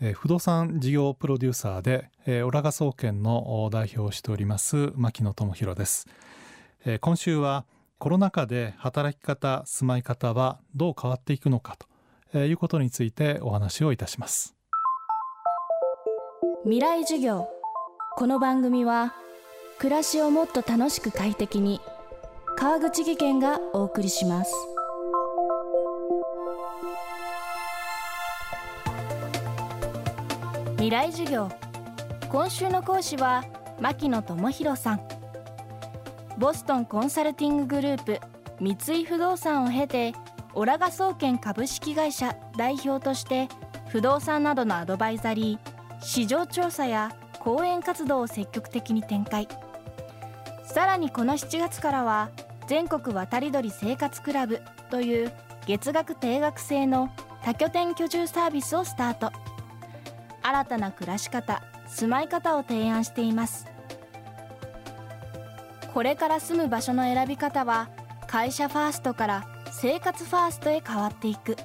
えー、不動産事業プロデューサーで、えー、オラガ総研の代表をしております牧野智博です、えー、今週はコロナ禍で働き方住まい方はどう変わっていくのかということについてお話をいたします。未来授業。この番組は暮らしをもっと楽しく快適に川口義賢がお送りします。未来授業。今週の講師は牧野智博さん。ボストンコンサルティンググループ三井不動産を経てオラガ総研株式会社代表として不動産などのアドバイザリー市場調査や講演活動を積極的に展開。さらにこの7月からは全国渡り鳥生活クラブという月額定額制の多拠点居住サービスをスタート。新たな暮らし方住まい方を提案しています。これから住む場所の選び方は会社ファーストから生活ファーストへ変わっていく。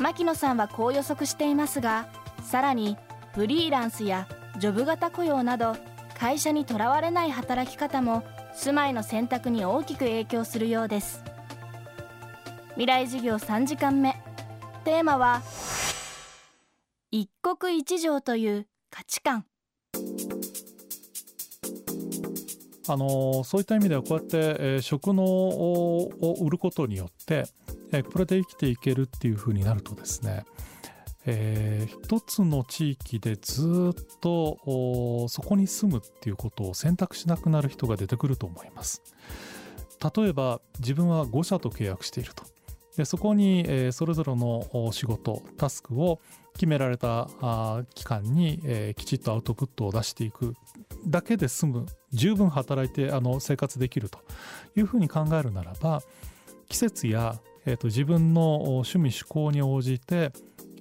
牧野さんはこう予測していますがさらにフリーランスやジョブ型雇用など会社にとらわれない働き方も住まいの選択に大きく影響するようです。未来事業3時間目。テーマは一国一城という価値観あのそういった意味ではこうやって、えー、食能を売ることによって、えー、これで生きていけるっていうふうになるとですね、えー、一つの地域でずっとそこに住むっていうことを選択しなくなる人が出てくると思います。例えば自分は5社と契約していると。でそこに、えー、それぞれの仕事タスクを決められた期間に、きちっとアウトプットを出していくだけで済む十分働いてあの生活できるというふうに考えるならば季節や、えーと、自分の趣味趣向に応じて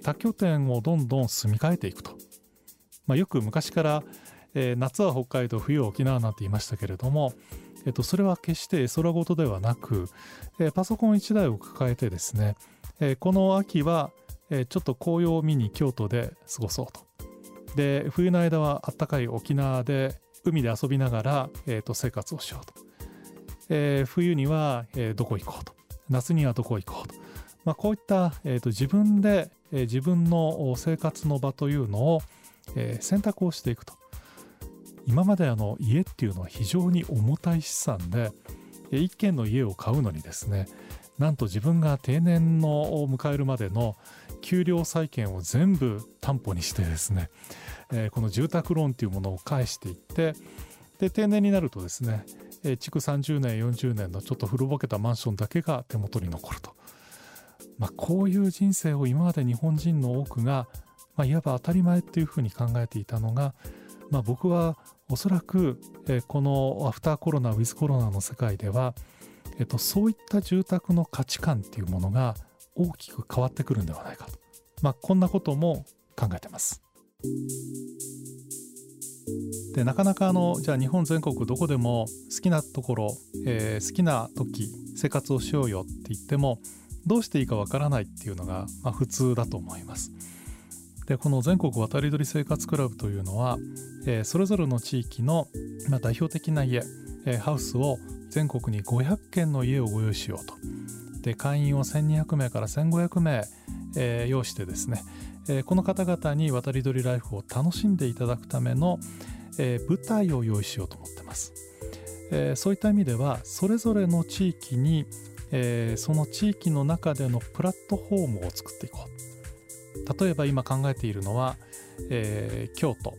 多拠点をどんどん住み替えていくと、まあ、よく昔から、えー、夏は北海道冬は沖縄なんて言いましたけれども、えーと、それは決して絵空事ではなく、えー、パソコン1台を抱えてですね、えー、この秋はえちょっと紅葉を見に京都で過ごそうと。で冬の間はあったかい沖縄で海で遊びながら、えー、と生活をしようと。えー、冬には、えー、どこ行こうと。夏にはどこ行こうと。まあ、こういった、えー、と自分で、えー、自分の生活の場というのを、えー、選択をしていくと。今まであの家っていうのは非常に重たい資産で一軒の家を買うのにですねなんと自分が定年のを迎えるまでの給料債権を全部担保にしてですね、えー、この住宅ローンというものを返していってで定年になるとですね、え、築30年40年のちょっと古ぼけたマンションだけが手元に残ると、まあ、こういう人生を今まで日本人の多くが、まあ、いわば当たり前っていうふうに考えていたのが、まあ、僕はおそらく、え、このアフターコロナウィズコロナの世界では、えっと、そういった住宅の価値観っていうものが大きく変わってくるんではないかと、まあ、こんなことも考えてます。でなかなかあのじゃあ日本全国どこでも好きなところ、えー、好きな時生活をしようよって言ってもどうしていいかわからないっていうのが、まあ、普通だと思います。でこの全国渡り鳥生活クラブというのは、えー、それぞれの地域の、まあ、代表的な家、えー、ハウスを全国に500軒の家をご用意しようとで会員を1200名から1500名、えー、要してですね、えー、この方々に渡り鳥ライフを楽しんでいただくための、えー、舞台を用意しようと思ってます、え、そういった意味ではそれぞれの地域に、え、その地域の中でのプラットフォームを作っていこう。例えば今考えているのは、え、京都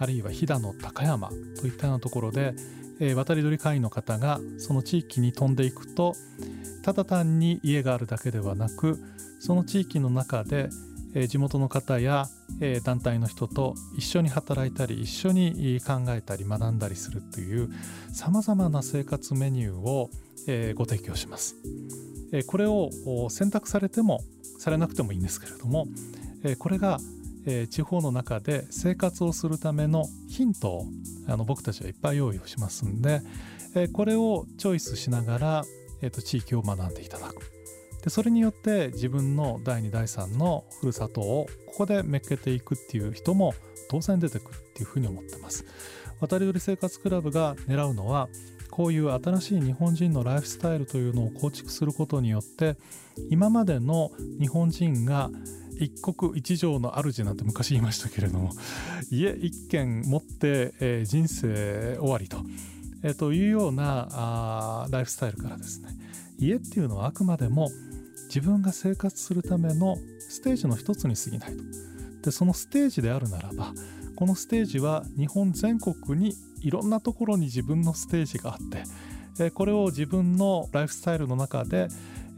あるいは飛騨の高山といったようなところで、えー、渡り鳥会員の方がその地域に飛んでいくとただ単に家があるだけではなくその地域の中で、え、地元の方や、え、団体の人と一緒に働いたり一緒に考えたり学んだりするというさまざまな生活メニューを、え、ご提供します、え、これを選択されてもされなくてもいいんですけれども、え、これがえ、地方の中で生活をするためのヒントをあの僕たちはいっぱい用意をしますんで、え、これをチョイスしながら、えーと、地域を学んでいただく。でそれによって自分の第2第3のふるさとをここでめっけていくっていう人も当然出てくるっていうふうに思ってます。渡り鳥生活クラブが狙うのはこういう新しい日本人のライフスタイルというのを構築することによって今までの日本人が一国一城の主なんて昔言いましたけれども家一軒持って、えー、人生終わりと,、えー、というようなあライフスタイルからですね家っていうのはあくまでも自分が生活するためのステージの一つに過ぎないとでそのステージであるならばこのステージは日本全国にいろんなところに自分のステージがあってこれを自分のライフスタイルの中で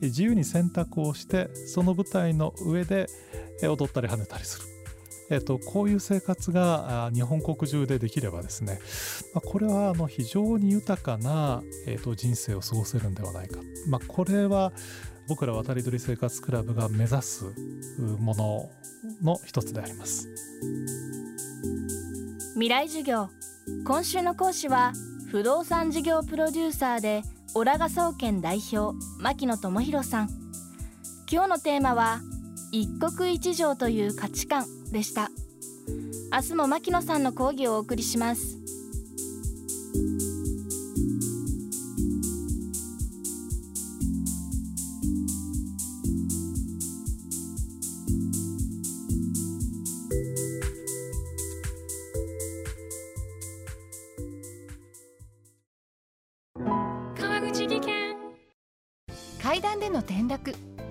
自由に選択をしてその舞台の上で踊ったり跳ねたりする。えっと、こういう生活が日本国中でできればですね、まあ、これはあの非常に豊かな、えっと、人生を過ごせるんではないか、まあ、これは僕ら渡り鳥生活クラブが目指すものの一つであります。未来授業今週の講師は不動産事業プロデューサーでオラガ総研代表牧野智博さん。今日のテーマは一国一城という価値観でした。明日も牧野さんの講義をお送りします。階段での転落